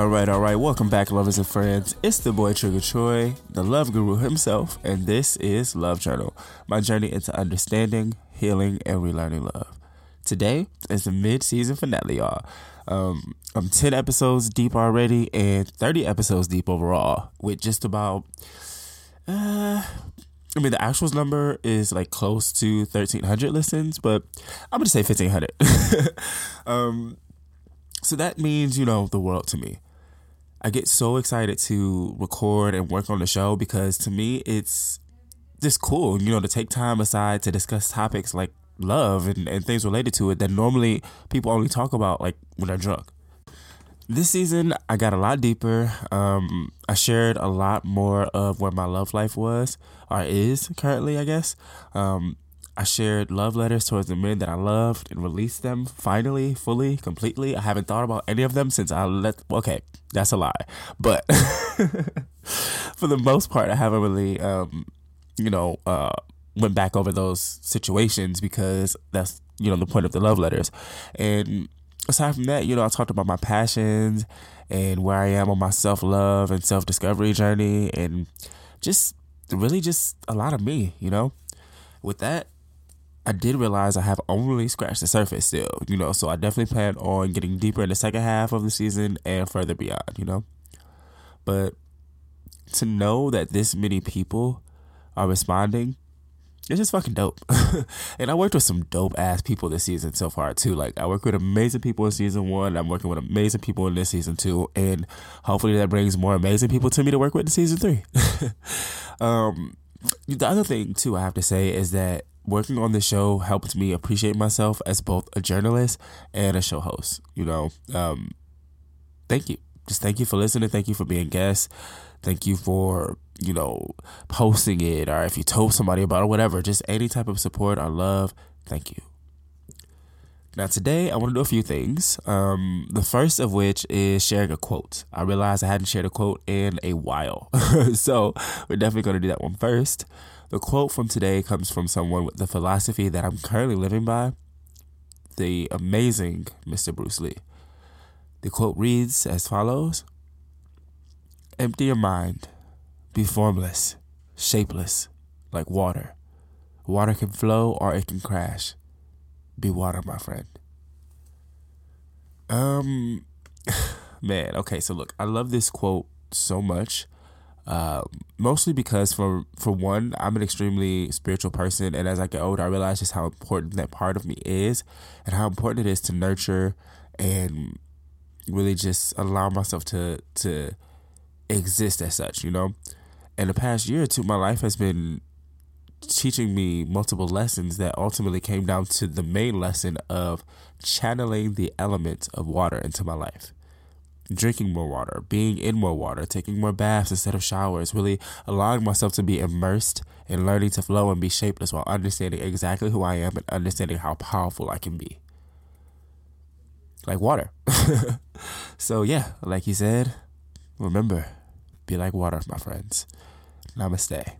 All right, all right. Welcome back, lovers and friends. It's the boy TriggaTroy, the love guru himself, and this is Love Journal, my journey into understanding, healing, and relearning love. Today is the mid-season finale, y'all. Um, I'm 10 episodes deep already and 30 episodes deep overall, with just about, uh, I mean, the actuals number is like close to 1,300 listens, but I'm going to say 1,500. um, so that means, you know, the world to me. I get so excited to record and work on the show because to me, it's just cool, you know, to take time aside to discuss topics like love and, and things related to it that normally people only talk about like when they're drunk. This season, I got a lot deeper. Um, I shared a lot more of where my love life was or is currently, I guess. Um, I shared love letters towards the men that I loved and released them finally, fully, completely. I haven't thought about any of them since I let. Okay, that's a lie. But for the most part, I haven't really, um, you know, uh, went back over those situations because that's, you know, the point of the love letters. And aside from that, you know, I talked about my passions and where I am on my self love and self discovery journey and just really just a lot of me, you know. With that, I did realize I have only scratched the surface still, you know, so I definitely plan on getting deeper in the second half of the season and further beyond, you know. But to know that this many people are responding, it's just fucking dope. and I worked with some dope ass people this season so far too. Like I work with amazing people in season one. I'm working with amazing people in this season two, and hopefully that brings more amazing people to me to work with in season three. um, the other thing too, I have to say is that working on the show helped me appreciate myself as both a journalist and a show host. You know, um, thank you. Just thank you for listening. Thank you for being guests. Thank you for, you know, posting it or if you told somebody about it, whatever. Just any type of support or love. Thank you. Now, today I want to do a few things. Um, the first of which is sharing a quote. I realized I hadn't shared a quote in a while. so, we're definitely going to do that one first. The quote from today comes from someone with the philosophy that I'm currently living by, the amazing Mr. Bruce Lee. The quote reads as follows Empty your mind, be formless, shapeless, like water. Water can flow or it can crash. Be water, my friend. Um, man, okay, so look, I love this quote so much uh, mostly because for for one, I'm an extremely spiritual person, and as I get older, I realize just how important that part of me is, and how important it is to nurture and really just allow myself to to exist as such. You know, in the past year or two, my life has been teaching me multiple lessons that ultimately came down to the main lesson of channeling the element of water into my life drinking more water, being in more water, taking more baths instead of showers, really allowing myself to be immersed and learning to flow and be shapeless while understanding exactly who I am and understanding how powerful I can be. Like water. so, yeah, like he said, remember, be like water, my friends. Namaste.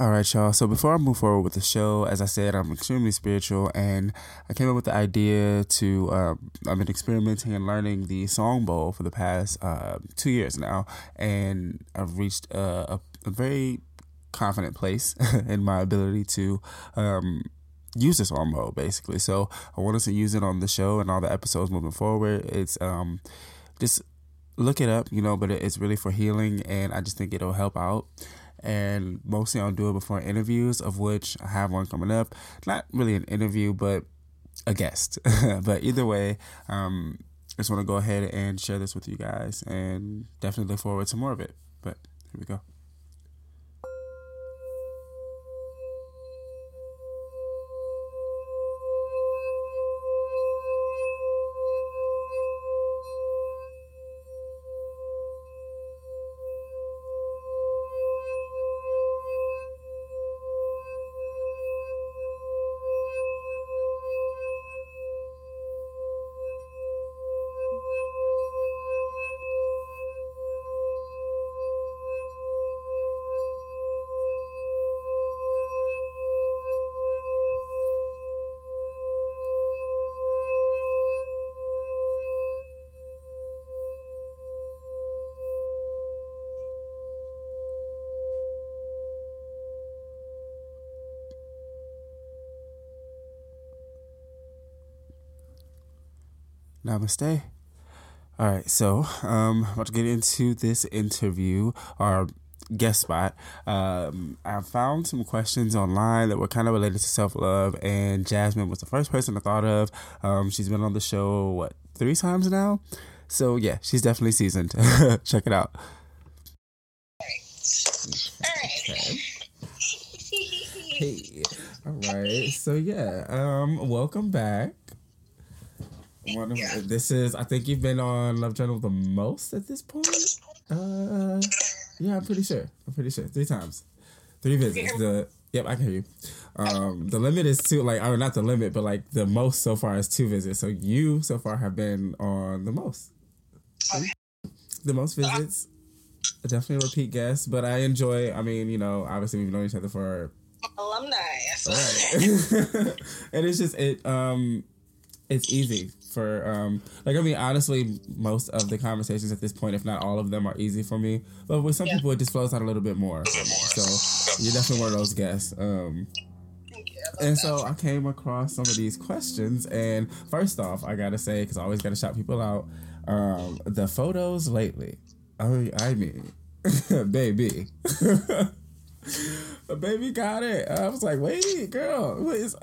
All right, y'all. So before I move forward with the show, as I said, I'm extremely spiritual, and I came up with the idea to. Um, I've been experimenting and learning the song bowl for the past uh, two years now, and I've reached a, a, a very confident place in my ability to um, use this song bowl, basically. So I wanted to use it on the show and all the episodes moving forward. It's um, just look it up, you know, but it's really for healing, and I just think it'll help out and mostly I'll do it before interviews, of which I have one coming up. Not really an interview, but a guest. but either way, um, I just want to go ahead and share this with you guys, and definitely look forward to more of it. But here we go. Namaste. All right, so um, about to get into this interview, our guest spot. Um, I found some questions online that were kind of related to self love, and Jazmine was the first person I thought of. Um, she's been on the show what three times now, so yeah, she's definitely seasoned. Check it out. All right. Okay. Hey, all right. So yeah, um, welcome back. One of, Yeah. This is, I think you've been on Love Journal the most at this point. Uh, yeah, I'm pretty sure. I'm pretty sure three times, three visits. The yep, I can hear you. Um, the limit is two, like, or not the limit, but like the most so far is two visits. So you so far have been on the most, Okay. the most visits. Definitely repeat guest, but I enjoy. I mean, you know, obviously we've known each other for Alumni. Right. and it's just it um it's easy for um like I mean honestly most of the conversations at this point, if not all of them, are easy for me. But with some Yeah. people it just flows out a little bit more. Little bit more. So you're definitely one of those guests. Um Thank you. I love and that. so I came across some of these questions and first off I gotta say, because I always gotta shout people out, um, the photos lately. I mean I mean baby. baby got it. I was like, wait, girl, what is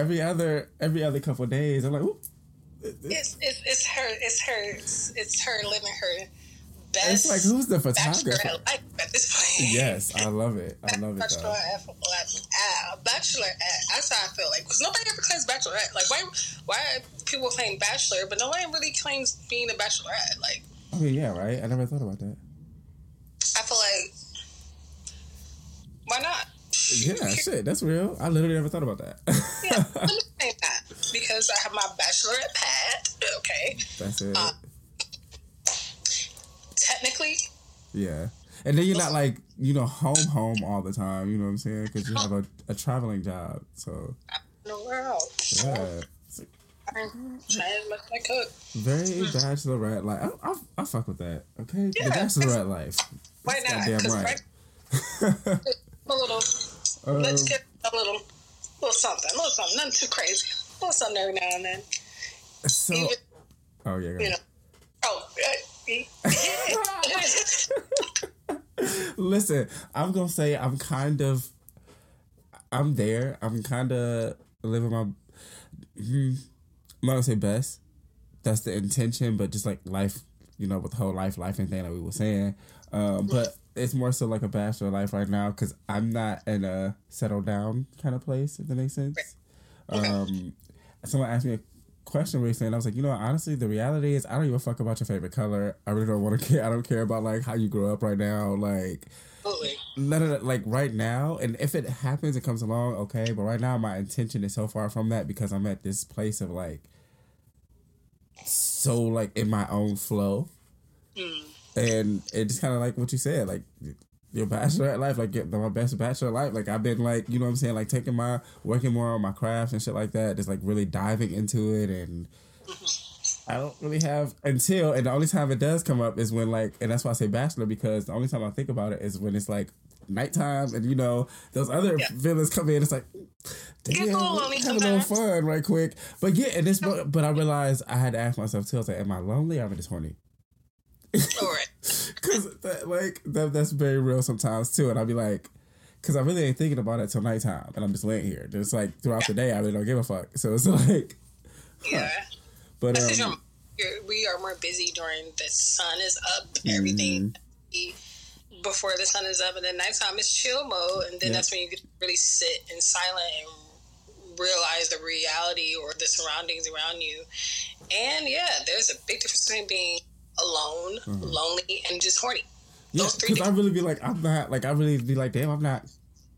every other every other couple of days? I'm like, Ooh, it's, it's it's her it's her it's her living her best. it's like who's the photographer? at life at this point. Yes, I love it. I love it Bachelor at, uh, bachelor at, that's how I feel like because nobody ever claims bachelorette. Like why why people claim bachelor, but nobody really claims being a bachelorette. Like I mean, yeah, right. I never thought about that. I feel like why not? Yeah, shit, that's real. I literally never thought about that. Yeah, let me say that because I have my bachelorette pad. Okay, that's it. Uh, technically, Yeah. And then you're not like, you know, home, home all the time. You know what I'm saying? Because you have a, a traveling job. So, nowhere else. yeah. I'm trying as much as I could. very bachelorette life. I, I, I fuck with that. Okay? Yeah. The bachelorette life. Why not? goddamn right. right, a little. Um, Let's get a little, little something, a little something, nothing too crazy, a little something every now and then. so, You, oh, yeah. you know. Oh, Listen, I'm gonna say I'm kind of, I'm there. I'm kind of living my, hmm, I'm not gonna say best. That's the intention, but just like life, you know, with the whole life, life and thing that we were saying. Um, but it's more so like a bachelor life right now because I'm not in a settle down kind of place. If that makes sense. Um, someone asked me a question recently, and I was like, you know, honestly, the reality is, I don't give a fuck about your favorite color. I really don't want to care. I don't care about like how you grew up right now. Like absolutely. none of that. Like right now, and if it happens, it comes along, okay. But right now, my intention is so far from that because I'm at this place of like so like in my own flow, Mm. And it just kind of like what you said, like. Your bachelor life, like get my best bachelor life. Like I've been like, you know what I'm saying, like taking my working more on my craft and shit like that. Just like really diving into it and I don't really have until and the only time it does come up is when like and that's why I say bachelor because the only time I think about it is when it's like nighttime and you know those other Yeah. feelings come in. It's like Get damn, a little lonely have a little fun right quick. But yeah, and this but, but I realized I had to ask myself too. I was like, am I lonely or am I just horny? Cause that, like that, that's very real sometimes too. And I'll be like, cause I really ain't thinking about it till nighttime, and I'm just laying here. Just like throughout the day, I really don't give a fuck. So it's like, Yeah. but um, we are more busy during the sun is up, Mm-hmm. everything before the sun is up, and then nighttime is chill mode, and then Yeah. that's when you get really sit in silent and realize the reality or the surroundings around you. And yeah, there's a big difference between being alone, Mm-hmm. lonely, and just horny. yeah, those three cause I really be like, I'm not like I really be like, damn, I'm not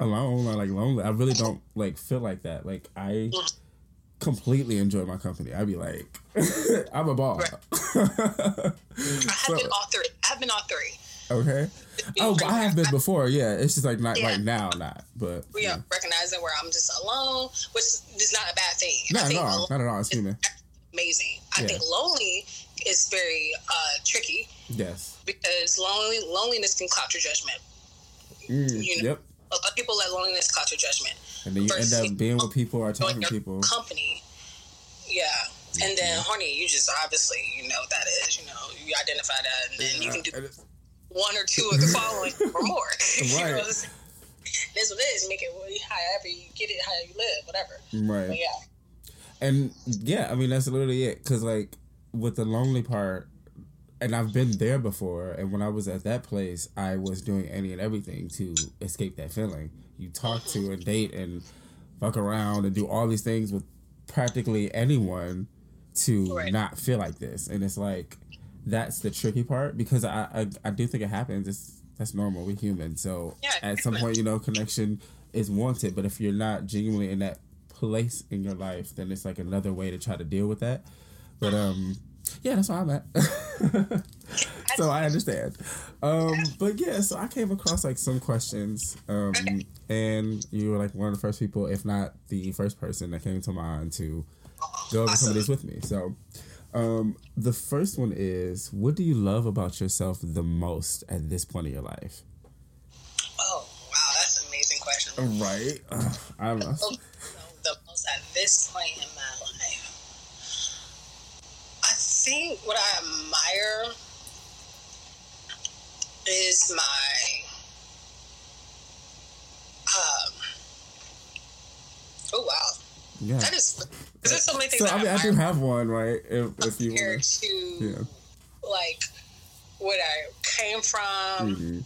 alone or like lonely. I really don't like feel like that. Like I completely enjoy my company. I'd be like, I'm a ball. I have So- been all three. I have been all three. okay. Oh, but I have been before. Yeah, it's just like not Yeah. right now, not. But We are recognizing where I'm just alone, which is not a bad thing. Not at all. Not at all. It's human. amazing. I Yeah. think lonely is very uh, tricky Yes. because lonely loneliness can cloud your judgment. Mm, You know, yep. A lot of people let loneliness cloud your judgment. And then you end up being with people or talking to people. company, yeah, And then horny, you just obviously you know what that is. You know, you identify that, and then you can do one or two of the following or more. you know, this is what it is. Make it however you get it, how you live, whatever. Right. But yeah. And yeah, I mean that's literally it. Cause like with the lonely part, and I've been there before. And when I was at that place, I was doing any and everything to escape that feeling. You talk to and date and fuck around and do all these things with practically anyone to Right. not feel like this. And it's like that's the tricky part because I I, I do think it happens. It's that's normal. We're human. So Yeah, at some point, you know, connection is wanted. But if you're not genuinely in that place in your life, then it's like another way to try to deal with that. But um, yeah, that's where I'm at. so I understand. Um, but yeah, so I came across like some questions, um, and you were like one of the first people, if not the first person, that came to mind to go over some of these with me. So. Um, the first one is, what do you love about yourself the most at this point in your life? Oh wow, that's an amazing question. Right. Uh, I lost. Oh, the most at this point in my life. I think what I admire is my um oh wow Yeah. that is there's so many things So I mean, I do have one, right? If, if you compared want to Yeah. like where I came from hmm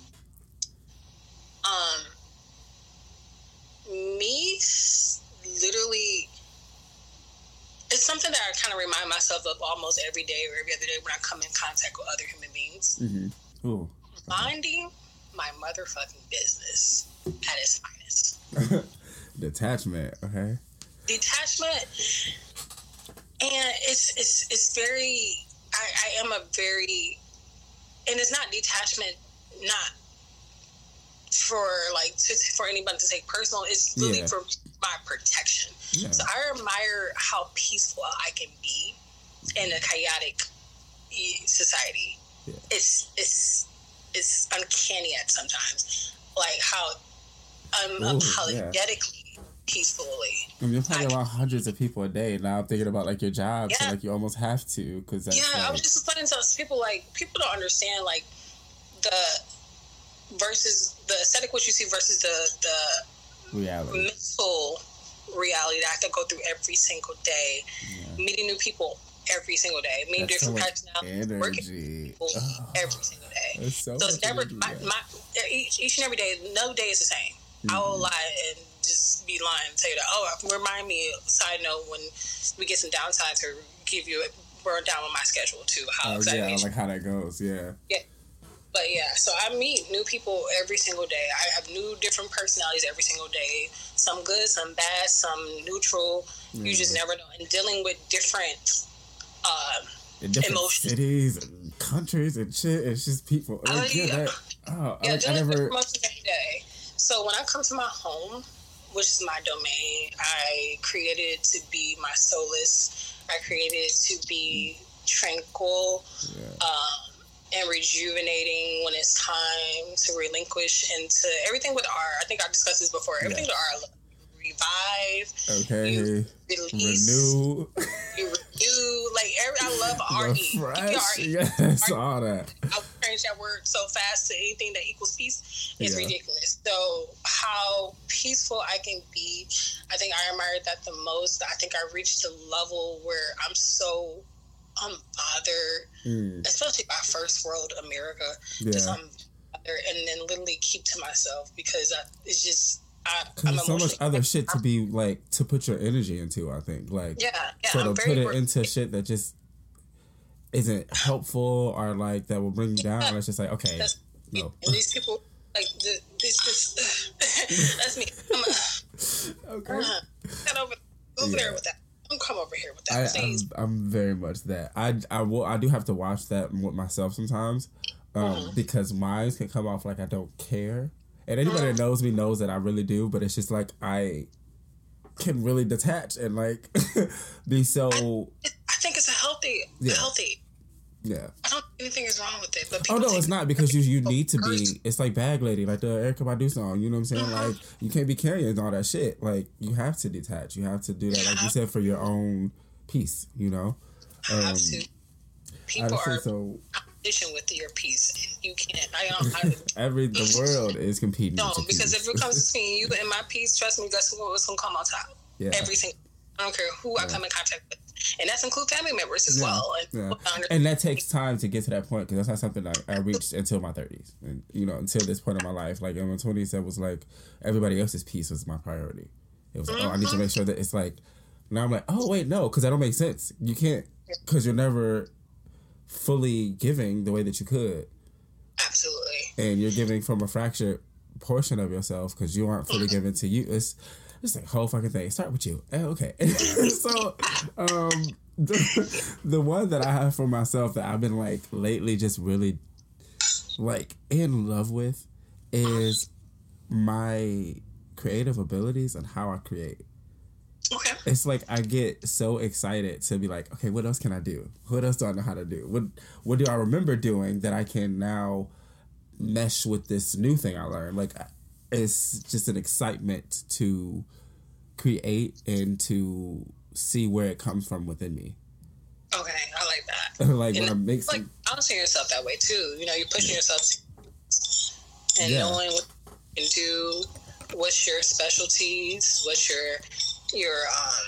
um me literally it's something that I kind of remind myself of almost every day or every other day when I come in contact with other human beings. Mm-hmm. Ooh. Minding my motherfucking business at its finest. Detachment. Okay. Detachment, and it's it's it's very. I, I am a very, and it's not detachment, not for like to, for anybody to take personal. It's really Yeah. for my protection. Yeah. So I admire how peaceful I can be in a chaotic society. Yeah. It's it's it's uncanny at sometimes, like how unapologetically peacefully. I mean, you're talking I- about hundreds of people a day. Now I'm thinking about like your job, so Yeah. like you almost have to because that's Yeah, I was just explaining to people like people don't understand like the versus the aesthetic what you see versus the the reality. mental reality that I have to go through every single day, Yeah. meeting new people every single day, meeting That's so different much personalities, working people Oh, every single day. so, So it's never my, my each, each and every day. No day is the same. I will mm-hmm. lie and just be lying and tell you that. Oh, remind me. Side note: when we get some downtime to give you a burn down on my schedule too. How Oh yeah, like how that goes. Yeah. Yeah. But yeah, so I meet new people every single day. I have new different personalities every single day. Some good, some bad, some neutral. You just never know. And dealing with different. Um, different Emotions. cities and countries and shit. It's just people. Oh, Like, yeah, yeah. that, oh, yeah, I, I never. every day. So when I come to my home, which is my domain, I created it to be my solace. I created it to be tranquil. Yeah. um, and rejuvenating when it's time to relinquish into everything with art. I think I've discussed this before. Everything with art, revive, Okay. you release, Renew. you renew. Like every, I love art. Refresh. E. Yes, all that. I change that word so fast to anything that equals peace. It's Yeah. ridiculous. So how peaceful I can be, I think I admired that the most. I think I reached a level where I'm so unbothered Mm, especially by first world America, just yeah. um, and then literally keep to myself because I, it's just I, I'm Because so much other shit to be like to put your energy into. I think like Yeah, yeah, so to put it into shit that just isn't helpful or like that will bring you down. It's just like okay, That's- no. And these people, like the, this, this, that's me. I'm a, Okay. uh, over, over Yeah. there with that. Don't come over here with that, I, I'm. I'm very much that. I, I will I do have to watch that with myself sometimes, um, Uh-huh. because mine can come off like I don't care, and anybody that Uh-huh. knows me knows that I really do. But it's just like I can really detach and like be so It, I think it's a healthy, Yeah. healthy. Yeah. I don't think anything is wrong with it, but Oh no, it's not because you you need to be. It's like Bag Lady, like the Erykah Badu song. You know what I'm saying? Uh-huh. Like you can't be carrying all that shit. Like you have to detach. You have to do that, like you said, for your own peace. You know. Um, Absolutely. People are so competition with your peace. You can't. I don't. I, every the world is competing. No, because if it comes between you and my peace, trust me, guess what's gonna come on top. Yeah. Everything. I don't care who yeah. I come in contact with and that's include family members as yeah, well. And, yeah. and that takes time to get to that point because that's not something I, I reached until my thirties, and you know, until this point in my life. Like in my twenties, that was like everybody else's peace was my priority. It was like, mm-hmm. oh, I need to make sure that it's like. Now I'm like, oh wait, no, because that don't make sense. You can't because you're never fully giving the way that you could. Absolutely. And you're giving from a fractured portion of yourself because you aren't fully mm-hmm. given to you. It's it's like whole fucking thing. Start with you. Eh, okay. so, um, the, the one that I have for myself that I've been like lately, just really like in love with, is my creative abilities and how I create. Okay. It's like I get so excited to be like, okay, what else can I do? What else do I know how to do? What what do I remember doing that I can now mesh with this new thing I learned? Like it's just an excitement to create and to see where it comes from within me. Okay, I like that. like and when I make like yourself that way too. You know, you're pushing yeah. yourself and yeah. knowing what you can do. What's your specialties? What's your your um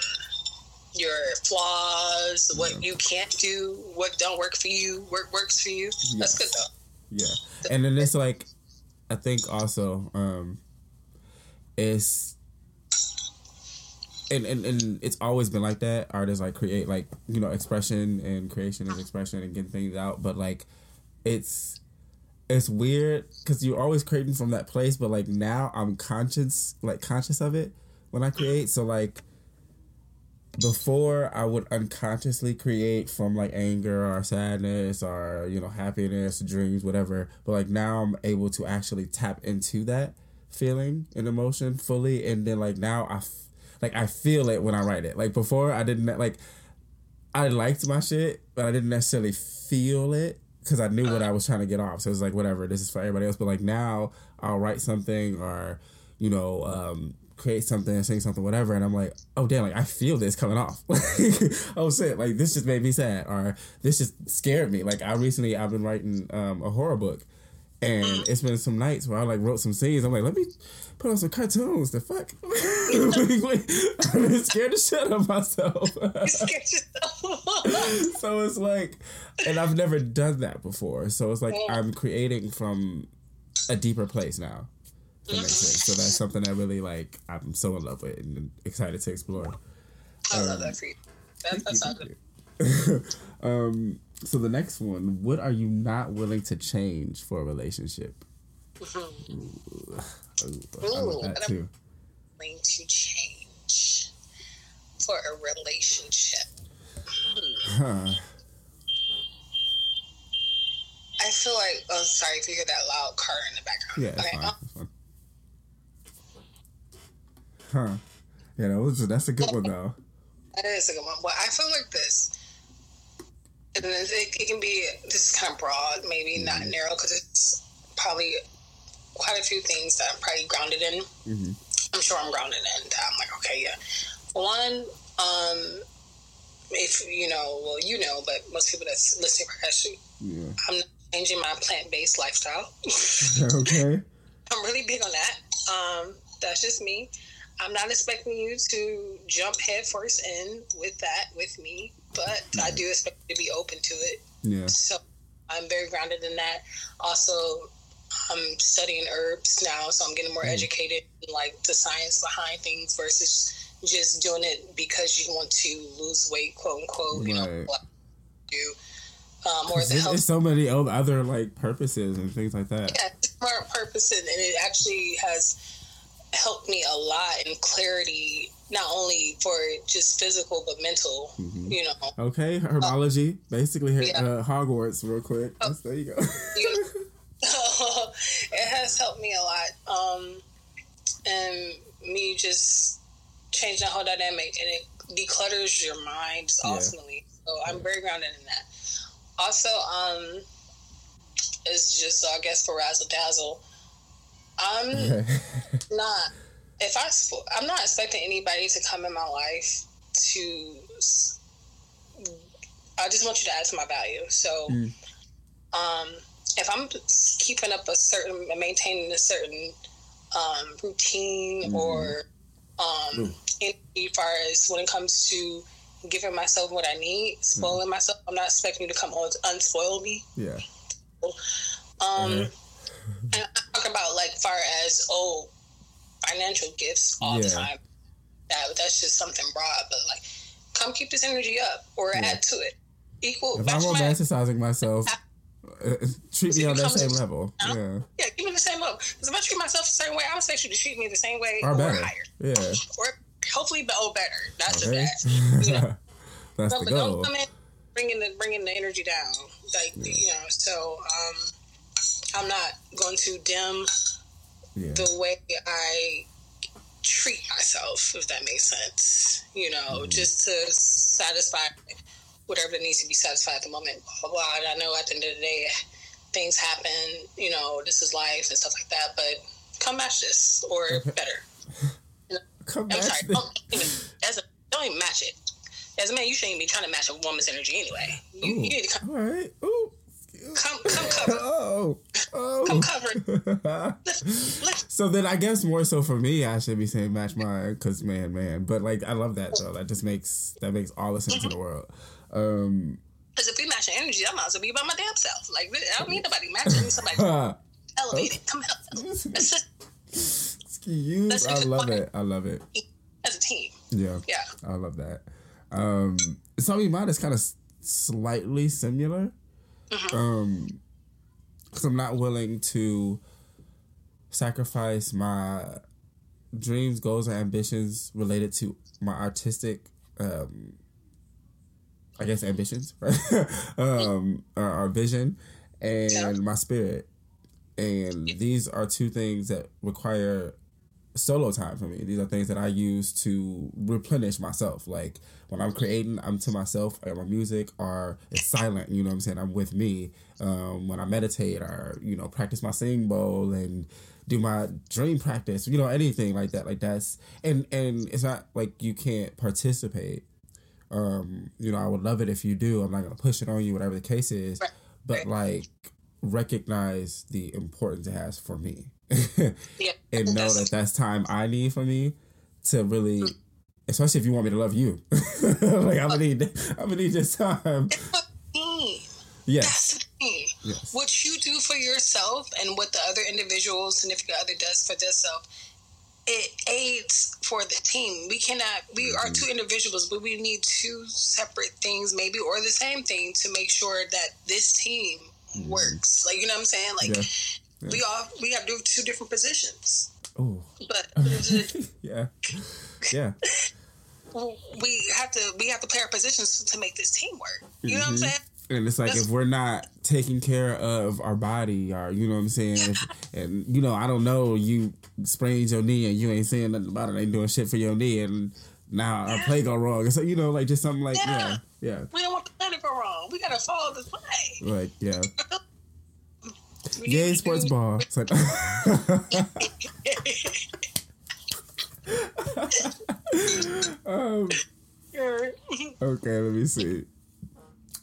your flaws? What yeah. you can't do? What don't work for you? Work works for you. That's good though. Yeah, and then it's like I think also um it's and, and and it's always been like that. Artists like create like you know expression and creation is expression and getting things out, but like it's it's weird because you're always creating from that place, but like now I'm conscious like conscious of it when I create. So like before I would unconsciously create from like anger or sadness or you know happiness, dreams, whatever. But like now I'm able to actually tap into that feeling and emotion fully, and then like now I like I feel it when I write it. Like before, I didn't like I liked my shit, but I didn't necessarily feel it because I knew what I was trying to get off. So it was like whatever, this is for everybody else. But like now, I'll write something or you know um, create something, sing something, whatever, and I'm like, oh damn, like I feel this coming off. oh shit, like this just made me sad, or this just scared me. Like I recently, I've been writing um, a horror book, and it's been some nights where I like wrote some scenes. I'm like, let me put on some cartoons. The fuck? I'm scared to shit of myself. so it's like, and I've never done that before. So it's like I'm creating from a deeper place now. Sense. So that's something I really like I'm so in love with and excited to explore. I um, love that for you. That, that's um, so the next one, what are you not willing to change for a relationship? Mm-hmm. Ooh. I love that too. Willing to change for a relationship. Hmm. Huh. I feel like. Oh, sorry if you hear that loud car in the background. Yeah, okay. fine. Huh. Yeah, that was, that's a good one though. That is a good one. Well, I feel like this and it, it can be this is kind of broad, maybe mm-hmm. not narrow, because it's probably quite a few things that I'm probably grounded in. Mm-hmm. I'm sure I'm grounded in. I'm like, okay, yeah. One, um, if you know, well, you know, but most people that's listening, actually, yeah. I'm changing my plant based lifestyle. okay. I'm really big on that. Um, that's just me. I'm not expecting you to jump headfirst in with that with me but yeah. I do expect you to be open to it. Yeah. So I'm very grounded in that. Also, I'm studying herbs now, so I'm getting more mm. educated in like the science behind things versus just doing it because you want to lose weight, quote unquote. Right. You know, like do. Um, or the there's, there's so many other like purposes and things like that. Yeah, smart purposes, and it actually has helped me a lot in clarity not only for just physical but mental. Mm-hmm. You know. Okay, herbology, um, basically yeah. uh, Hogwarts, real quick. Oh, there you go. it has helped me a lot, um, and me just changing the whole dynamic, and it declutters your mind yeah. ultimately. So I'm very grounded in that. Also, um, it's just I guess for razzle dazzle. I'm not if I, I'm not expecting anybody to come in my life to I just want you to add to my value. So, mm. um, if I'm keeping up a certain, maintaining a certain um, routine mm-hmm. or um, as far as when it comes to giving myself what I need, spoiling mm-hmm. myself, I'm not expecting you to come on unspoil me. Yeah. Um, mm-hmm. And I talk about like far as oh, financial gifts all yeah. the time. That that's just something broad, but like, come keep this energy up or yeah. add to it. Equal. If I'm romanticizing myself. Uh, treat me on that same level. Yeah. Yeah, give me the same level. Because if I treat myself the same way, I would expect you to treat me the same way or, or better. higher. Yeah. Or hopefully, but oh, better. That's okay. the best. You know? That's so, the goal. Don't come in bringing the bringing the energy down. Like yeah. you know, so um, I'm not going to dim yeah. the way I treat myself, if that makes sense. You know, mm-hmm. just to satisfy whatever needs to be satisfied at the moment. Blah, blah, blah. I know at the end of the day, things happen. You know, this is life and stuff like that. But come match this or better. come I'm match sorry. Don't, as a, don't even match it. As a man, you shouldn't be trying to match a woman's energy anyway. You, you need to come. All right. Ooh. Come, come cover. Oh, oh. Come cover. so then, I guess more so for me, I should be saying match mine because man, man. But like, I love that though. That just makes that makes all the sense mm-hmm. in the world. Um, because if we match energy, I might as well be by my damn self. Like I don't need nobody matching somebody elevated. Come. Excuse. I love it. I love it. As a team. Yeah. Yeah. I love that. Um, so something mine is kind of slightly similar. Mm-hmm. Um, because I'm not willing to sacrifice my dreams, goals, and ambitions related to my artistic um I guess ambitions, right? um, our, our, vision and my spirit, and these are two things that require solo time for me. These are things that I use to replenish myself. Like when I'm creating, I'm to myself. Or my music or it's silent. You know what I'm saying? I'm with me. Um, when I meditate or you know practice my sing bowl and do my dream practice. You know anything like that. Like that's and and it's not like you can't participate um, you know, I would love it if you do. I'm not gonna push it on you, whatever the case is. But like recognize the importance it has for me. Yeah. and know that that's time I need for me to really mm. especially if you want me to love you. like I'm gonna need I'm gonna need this time. It's a team. Yes. Yes. What you do for yourself and what the other individual significant other does for themselves it aids for the team. We cannot. We are two individuals, but we need two separate things, maybe, or the same thing, to make sure that this team mm-hmm. works. Like you know what I'm saying? Like yeah. Yeah. we all we have to two different positions. Oh, but yeah, yeah. we have to we have to play our positions to make this team work. You know mm-hmm. what I'm mm-hmm. saying? And it's like That's, if we're not taking care of our body, or you know what I'm saying, if, and you know I don't know, you sprained your knee and you ain't saying nothing about it, ain't doing shit for your knee, and now yeah. our play go wrong. And so you know, like just something like yeah, yeah. yeah. We don't want the play to go wrong. We gotta follow the play. Right. Yeah. Yay, sports ball. Like, um, okay, let me see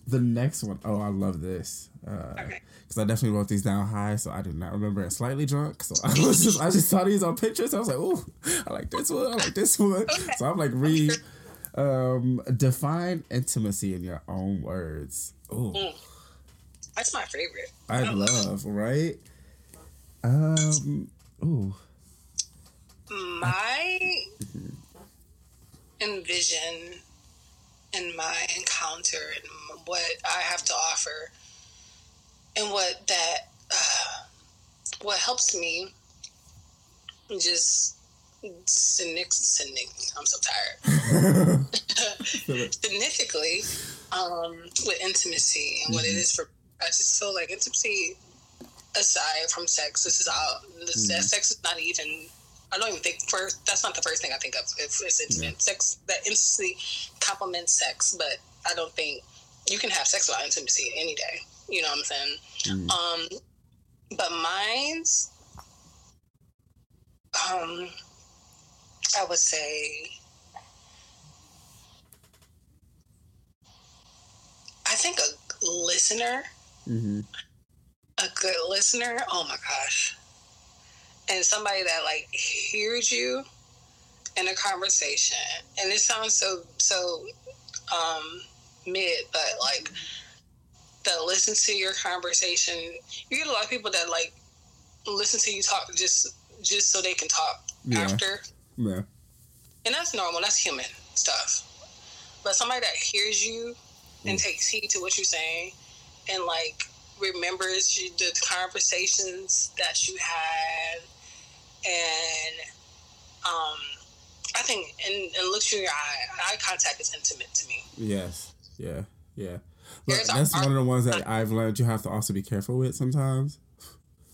the next one, oh, I love this. Uh, okay. Because I definitely wrote these down high, so I did not remember it. Slightly drunk, so I was just I just saw these on pictures. I was like, oh, I like this one. I like this one. Okay. So I'm like, read, um, define intimacy in your own words. Oh, mm. That's my favorite. I, I love, right? Um, ooh. My envision and my encounter and what I have to offer and what that uh, what helps me just cynic I'm so tired significantly um, with intimacy and what it mm-hmm. for I just feel like intimacy aside from sex this is all this, mm-hmm. sex is not even I don't even think first. That's not the first thing I think of. If it's intimate yeah. sex, that instantly complements sex, but I don't think you can have sex without intimacy any day. You know what I'm saying? Mm. Um, but mine's, um, I would say, I think a listener, Mm-hmm. a good listener, oh my gosh. And somebody that like hears you in a conversation. And it sounds so so um mid, but like that listens to your conversation. You get a lot of people that like listen to you talk just just so they can talk Yeah. after. Yeah. And that's normal, that's human stuff. But somebody that hears you and takes heed to what you're saying and like remembers you, the conversations that you had and um I think and, and looks you in your eye. Eye contact is intimate to me. Yes. Yeah. Yeah. Look, There's a- that's one of the ones that I've learned you have to also be careful with sometimes.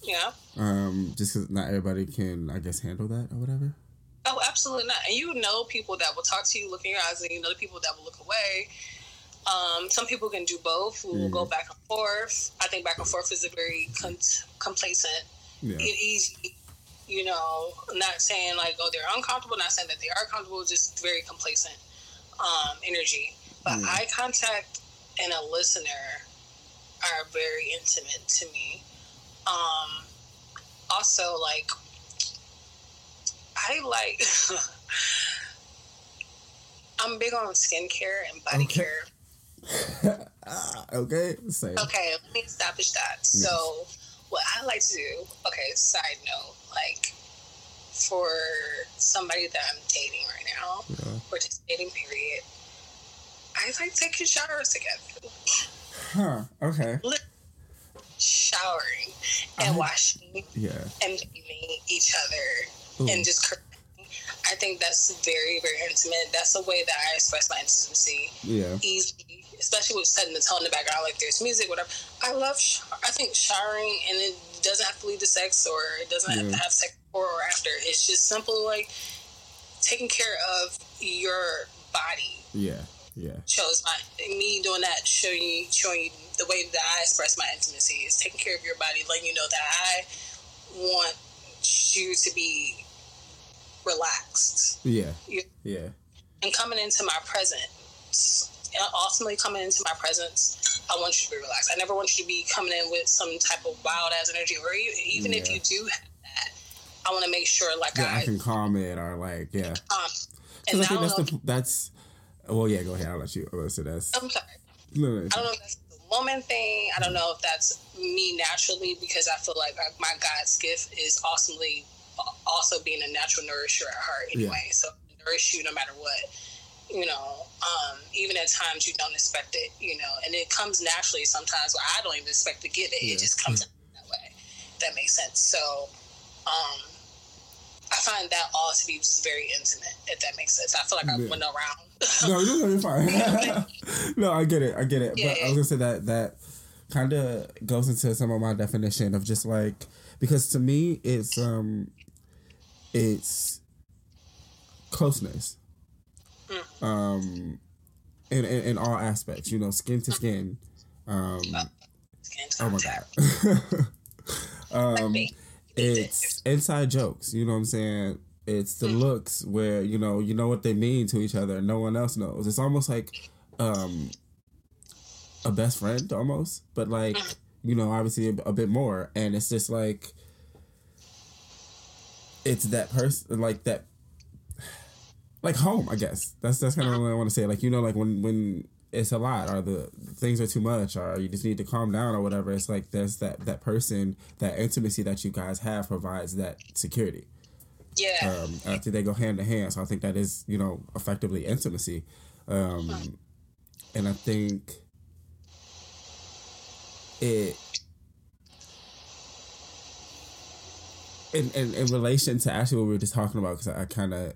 Yeah. Um, just because not everybody can, I guess, handle that or whatever. Oh, absolutely not. And you know people that will talk to you, look in your eyes, and you know the people that will look away. Um, some people can do both. We will go back and forth. I think back and forth is a very con- complacent, Yeah. e- easy. You know, not saying like oh they're uncomfortable, not saying that they are comfortable, just very complacent um, energy. But Mm. eye contact and a listener are very intimate to me. Um, also, like I like. I'm big on skincare and body Okay. care. Okay. Same. Okay, let me establish that. So, what I like to do, okay, side note, like for somebody that I'm dating right now, Yeah. or just dating period, I like taking showers together, Huh. Okay. showering and I- washing Yeah. and bathing each other Ooh. and just caressing. I think that's very, very intimate. That's the way that I express my intimacy. Yeah. easy, especially with setting the tone in the background, like there's music, whatever. I love, sh- I think showering, and it doesn't have to lead to sex or it doesn't have to have sex before or after. It's just simple, like taking care of your body. Yeah. Yeah. Shows my me doing that, showing you, showing you the way that I express my intimacy is taking care of your body, letting you know that I want you to be relaxed Yeah. You- Yeah. and coming into my presence, ultimately coming into my presence, I want you to be relaxed. I never want you to be coming in with some type of wild ass energy, or even if you do have that, I want to make sure like Yeah. I I, can calm it or like yeah. um, and I think that's the that's. Well, yeah. Go ahead. I'll let you. You. That's. I'm sorry. No, no, I don't know if that's the woman thing. I don't know if that's me naturally because I feel like my God's gift is awesomely also being a natural nourisher at heart anyway. So nourish you no matter what. You know, um, even at times you don't expect it, you know, and it comes naturally sometimes where I don't even expect to get it. Yeah. It just comes out that way. That makes sense. So um I find that all to be just very intimate, if that makes sense. I feel like I Yeah. went around. no, no, no, you're fine. no, I get it. I get it. Yeah, but I was gonna say that that kind of goes into some of my definition of just like because to me it's um it's closeness. Um, in, in in all aspects, you know, skin to skin. Um, Skin oh my god. um, it's inside jokes. You know what I'm saying? It's the looks where you know you know what they mean to each other. and No one else knows. It's almost like um, a best friend, almost, but like you know, obviously a, a bit more. And it's just like it's that person, like that, like home. I guess that's that's kind of what I want to say. Like you know, like when when it's a lot or the things are too much or you just need to calm down or whatever it's like there's that that person that intimacy that you guys have provides that security Yeah. um i think they go hand in hand so i think that is you know effectively intimacy um and i think it in, in in relation to actually what we were just talking about because i, I kind of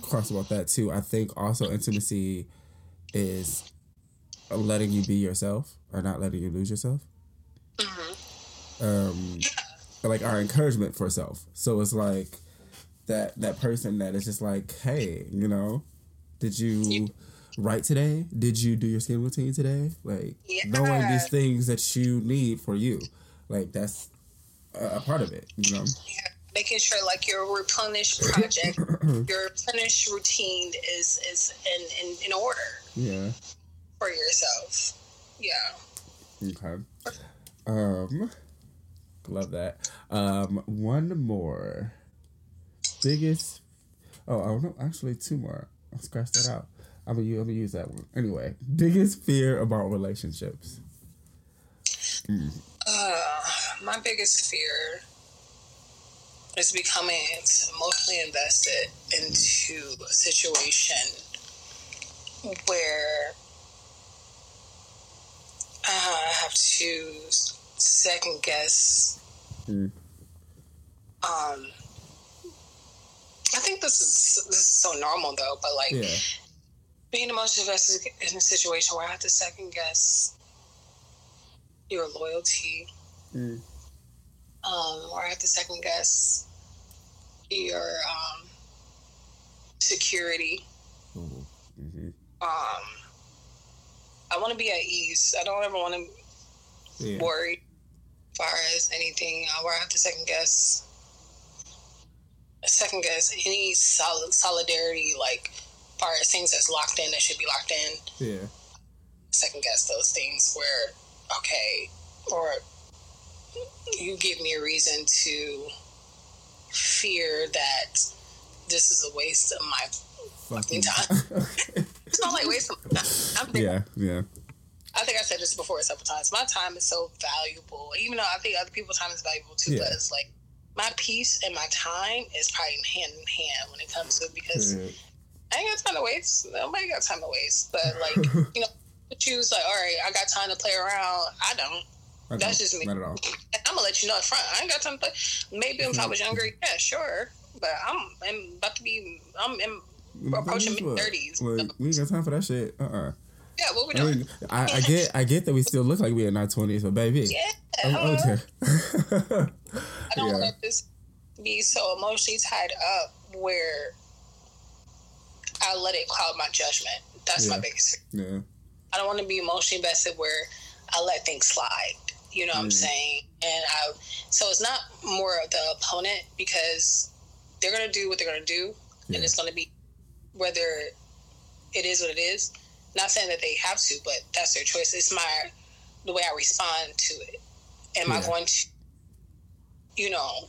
crossed about that too. I think also intimacy is letting you be yourself or not letting you lose yourself. Hmm um like our encouragement for self. So it's like that that person that is just like hey you know did you write today? Did you do your skin routine today? Like knowing these things that you need for you. Like that's a, a part of it you know? Yeah. Making sure like your replenished project, your replenished routine is is in, in, in order yeah for yourself. Yeah. Okay. Um, love that. Um, one more. Biggest. Oh, I don't know. actually two more. I'll scratch that out. I'm gonna, I'm gonna use that one. Anyway, biggest fear about relationships. Mm. Uh, my biggest fear is becoming emotionally invested into a situation where I have to second guess. Mm. Um, I think this is this is so normal though, but like yeah. being emotionally invested in a situation where I have to second guess your loyalty. Mm. Um, or I have to second guess your um, security. Mm-hmm. Um, I want to be at ease. I don't ever want to yeah. worry as far as anything uh, where I have to second guess second guess any solid solidarity like far as things that's locked in that should be locked in. Yeah. Second guess those things where okay or you give me a reason to fear that this is a waste of my fucking time. it's not like waste of time. yeah, yeah. I think I said this before several times. My time is so valuable, even though I think other people's time is valuable too. Yeah. But it's like my peace and my time is probably hand in hand when it comes to it because. I ain't got time to waste. Nobody got time to waste. But like you know, choose like, all right, I got time to play around. I don't. I That's just me. Not at all. And I'm gonna let you know up front. I ain't got time to play. Maybe if I was younger, yeah, sure. But I'm, I'm about to be. I'm, I'm approaching mid thirties. Like, we ain't got time for that shit. Uh. uh yeah, what we doing? I, mean, I, I, get, I get that we still look like we are not twenties, but baby, yeah, I'm older. I don't yeah. want to be so emotionally tied up where I let it cloud my judgment. That's yeah. my biggest. Yeah. I don't want to be emotionally invested where I let things slide. You know what mm. I'm saying? And I, so it's not more of the opponent because they're gonna do what they're gonna do, yeah. and it's gonna be whether it is what it is. Not saying that they have to, but that's their choice. It's my the way I respond to it. Am yeah. I going to, you know,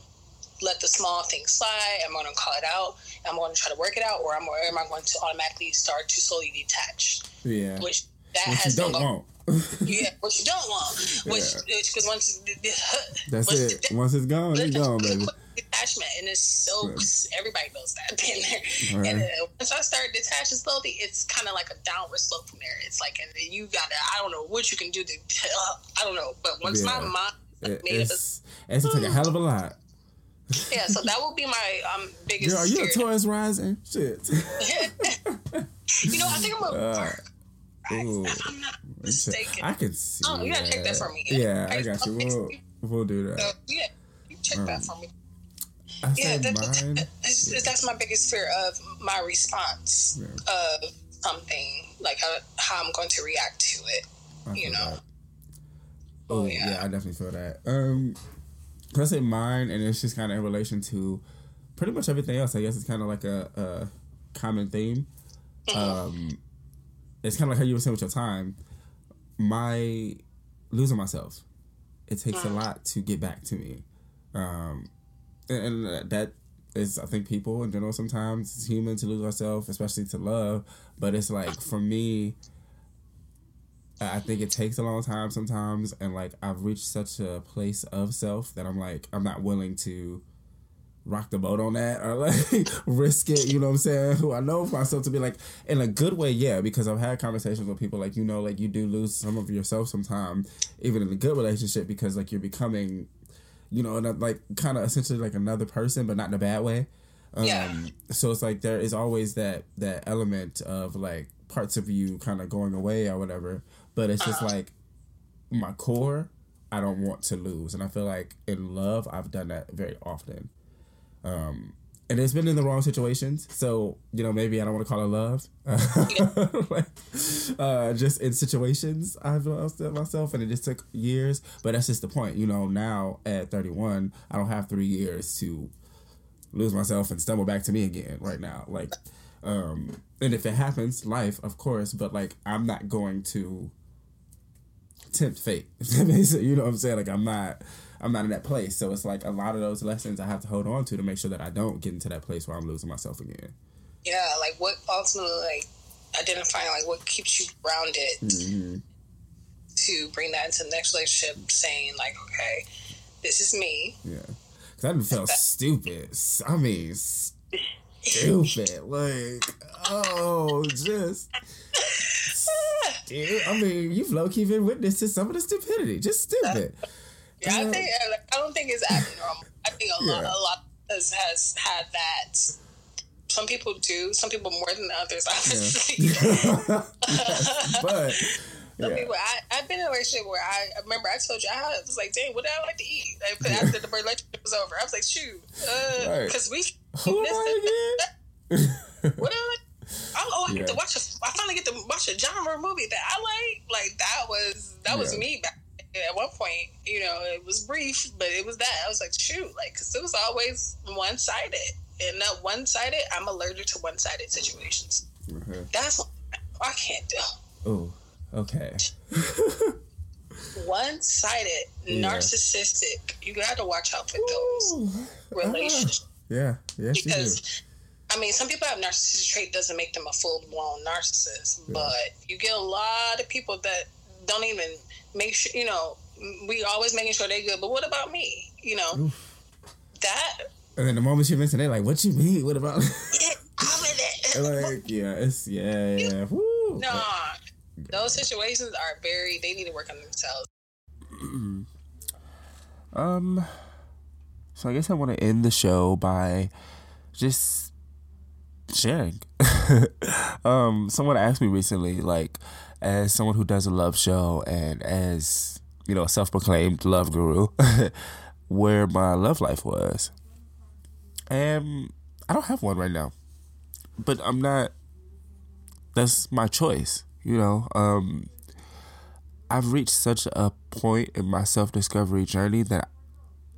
let the small things slide? Am I going to call it out? Am I going to try to work it out, or am, or am I going to automatically start to slowly detach? Yeah, which that what has you don't want. Yeah, what you don't want, which because once that's once it. once it's gone, it's gone, baby. Detachment, and it's so right. everybody knows that. Been there, right. and uh, once I start detaching slowly, it's kind of like a downward slope from there. It's like, and then you got to. I don't know what you can do to. Uh, I don't know, but once yeah. my mind it, it's, it's a hell of a lot yeah, so that will be my um biggest. Girl, are you a Taurus rising? Shit. you know, I think I'm a. Uh, I'm not mistaken. I can see. Oh, you gotta check that for me. Yeah, I, I got you. We'll, we'll do that. Uh, yeah, you check um, that for me. I yeah, that, mine, that's, yeah. that's my biggest fear of my response yeah. of something like how, how I'm going to react to it. you know. That. Oh, oh yeah. yeah, I definitely feel that. Um, I say mine, and it's just kind of in relation to pretty much everything else. I guess it's kind of like a, a common theme. Mm-hmm. Um, it's kind of like how you were saying with your time. My losing myself, it takes a mm. lot to get back to me, um, and, and that is I think people in general sometimes it's human to lose ourselves, especially to love. But it's like for me, I think it takes a long time sometimes, and like I've reached such a place of self that I'm like I'm not willing to rock the boat on that or like risk it. You know what I'm saying? Who I know for myself to be like in a good way, yeah. Because I've had conversations with people like you know, like you do lose some of yourself sometimes, even in a good relationship, because like you're becoming, you know, like kind of essentially like another person, but not in a bad way. Um, yeah. So it's like there is always that that element of like parts of you kind of going away or whatever but it's just uh-huh. like my core I don't want to lose. And I feel like in love I've done that very often. Um and it's been in the wrong situations. So, you know, maybe I don't want to call it love. uh, just in situations I've lost myself and it just took years. But that's just the point. You know, now at 31, I don't have three years to lose myself and stumble back to me again right now. Like, um, and if it happens, life, of course, but like, I'm not going to tempt fate. you know what I'm saying? Like I'm not I'm not in that place. So it's like a lot of those lessons I have to hold on to to make sure that I don't get into that place where I'm losing myself again. Yeah, like what ultimately like identifying like what keeps you grounded mm-hmm. to bring that into the next relationship, saying like, okay, this is me. Yeah, because I felt stupid. I mean, stupid. like, oh, just. Dude, I mean, you've low key been witness to some of the stupidity. Just stupid. Yeah, I think I don't think it's abnormal. I think a lot, yeah. a lot has, has had that some people do. Some people more than others, obviously. Yeah. but some yeah. people, I, I've been in a relationship where I, I remember I told you I was like, dang, what do I like to eat? Like, after the relationship was over, I was like, shoot, because uh, right. we. I what do I like? Oh, I yeah. get to watch a. I finally get to watch a genre movie that I like. Like that was that was me back at one point. You know, it was brief, but it was that. I was like, shoot, like because it was always one sided and that one sided, I'm allergic to one sided situations. Mm-hmm. That's what I can't do. Oh, okay. one sided, yeah. narcissistic. You got to watch out for those Ooh. relationships. Yeah, yes, because. I mean, some people have narcissistic trait doesn't make them a full blown narcissist, yeah. but you get a lot of people that don't even make sure. You know, we always making sure they're good. But what about me? You know, Oof. that and then the moment she mentioned it, like, what you mean? What about? yeah, I'm in it. like, yeah, it's yeah, yeah. Woo. No, those situations are very. They need to work on themselves. um. So I guess I want to end the show by just sharing. um, someone asked me recently, like, as someone who does a love show and as you know, a self-proclaimed love guru, where my love life was. And I don't have one right now. But I'm not that's my choice, you know. Um I've reached such a point in my self discovery journey that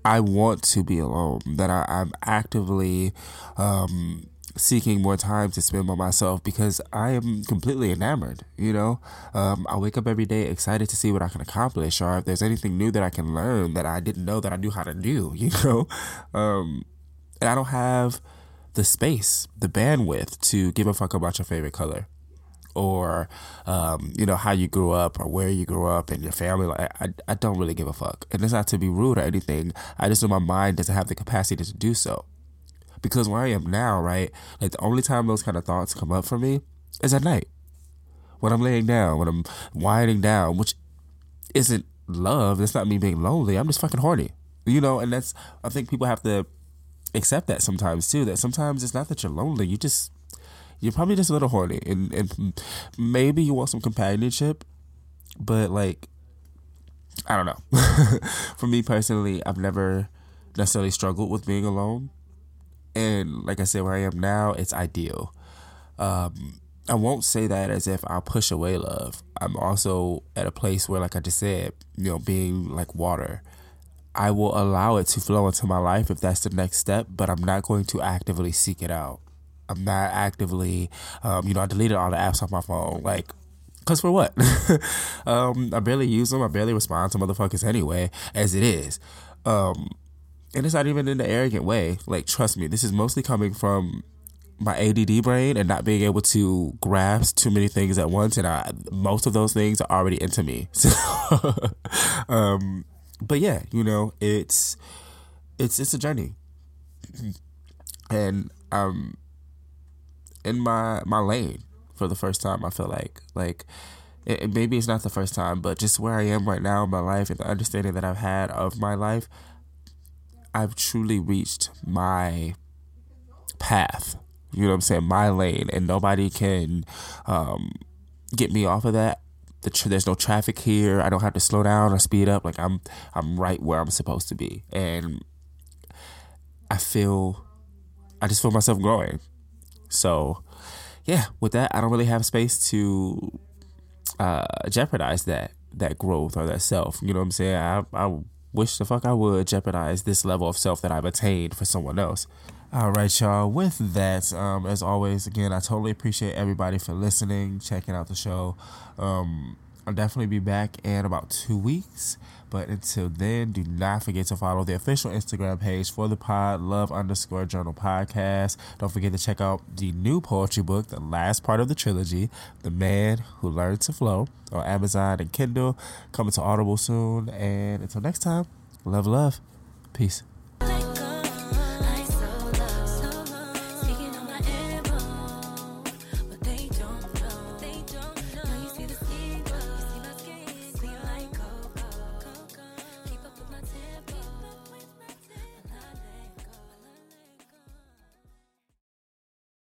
I want to be alone. That I, am actively um, seeking more time to spend by myself because I am completely enamored. You know, um, I wake up every day excited to see what I can accomplish, or if there's anything new that I can learn that I didn't know that I knew how to do. You know, um, and I don't have the space, the bandwidth to give a fuck about your favorite color or um, you know how you grew up or where you grew up and your family. Like, I, I don't really give a fuck, and it's not to be rude or anything. I just know my mind doesn't have the capacity to do so. Because where I am now, right, like the only time those kind of thoughts come up for me is at night when I'm laying down, when I'm winding down, which isn't love. It's not me being lonely. I'm just fucking horny, you know. And that's I think people have to accept that sometimes too. That sometimes it's not that you're lonely. You just you're probably just a little horny, and and maybe you want some companionship, but like I don't know. For me personally, I've never necessarily struggled with being alone, and like I said, where I am now, it's ideal. Um, I won't say that as if I'll push away love. I'm also at a place where, like I just said, you know, being like water. I will allow it to flow into my life if that's the next step, but I'm not going to actively seek it out. I'm not actively, um, you know, I deleted all the apps off my phone. Like, cause for what? um, I barely use them. I barely respond to motherfuckers anyway, as it is. Um, and it's not even in an arrogant way. Like, trust me, this is mostly coming from my ADD brain and not being able to grasp too many things at once. And I, most of those things are already into me. So, um, but yeah, you know, it's it's it's a journey, and um, in my my lane for the first time. I feel like like it, maybe it's not the first time, but just where I am right now in my life and the understanding that I've had of my life, I've truly reached my path. You know what I'm saying? My lane, and nobody can um, get me off of that the tra- there's no traffic here. I don't have to slow down or speed up. Like I'm I'm right where I'm supposed to be, and I feel I just feel myself growing. So yeah, with that, I don't really have space to uh, jeopardize that that growth or that self. You know what I'm saying? I I wish the fuck I would jeopardize this level of self that I've attained for someone else. All right, y'all. With that, um, as always, again, I totally appreciate everybody for listening, checking out the show. Um, I'll definitely be back in about two weeks. But until then, do not forget to follow the official Instagram page for the pod, love underscore journal podcast. Don't forget to check out the new poetry book, the last part of the trilogy, The Man Who Learned to Flow, on Amazon and Kindle, coming to Audible soon. And until next time, love, love. Peace.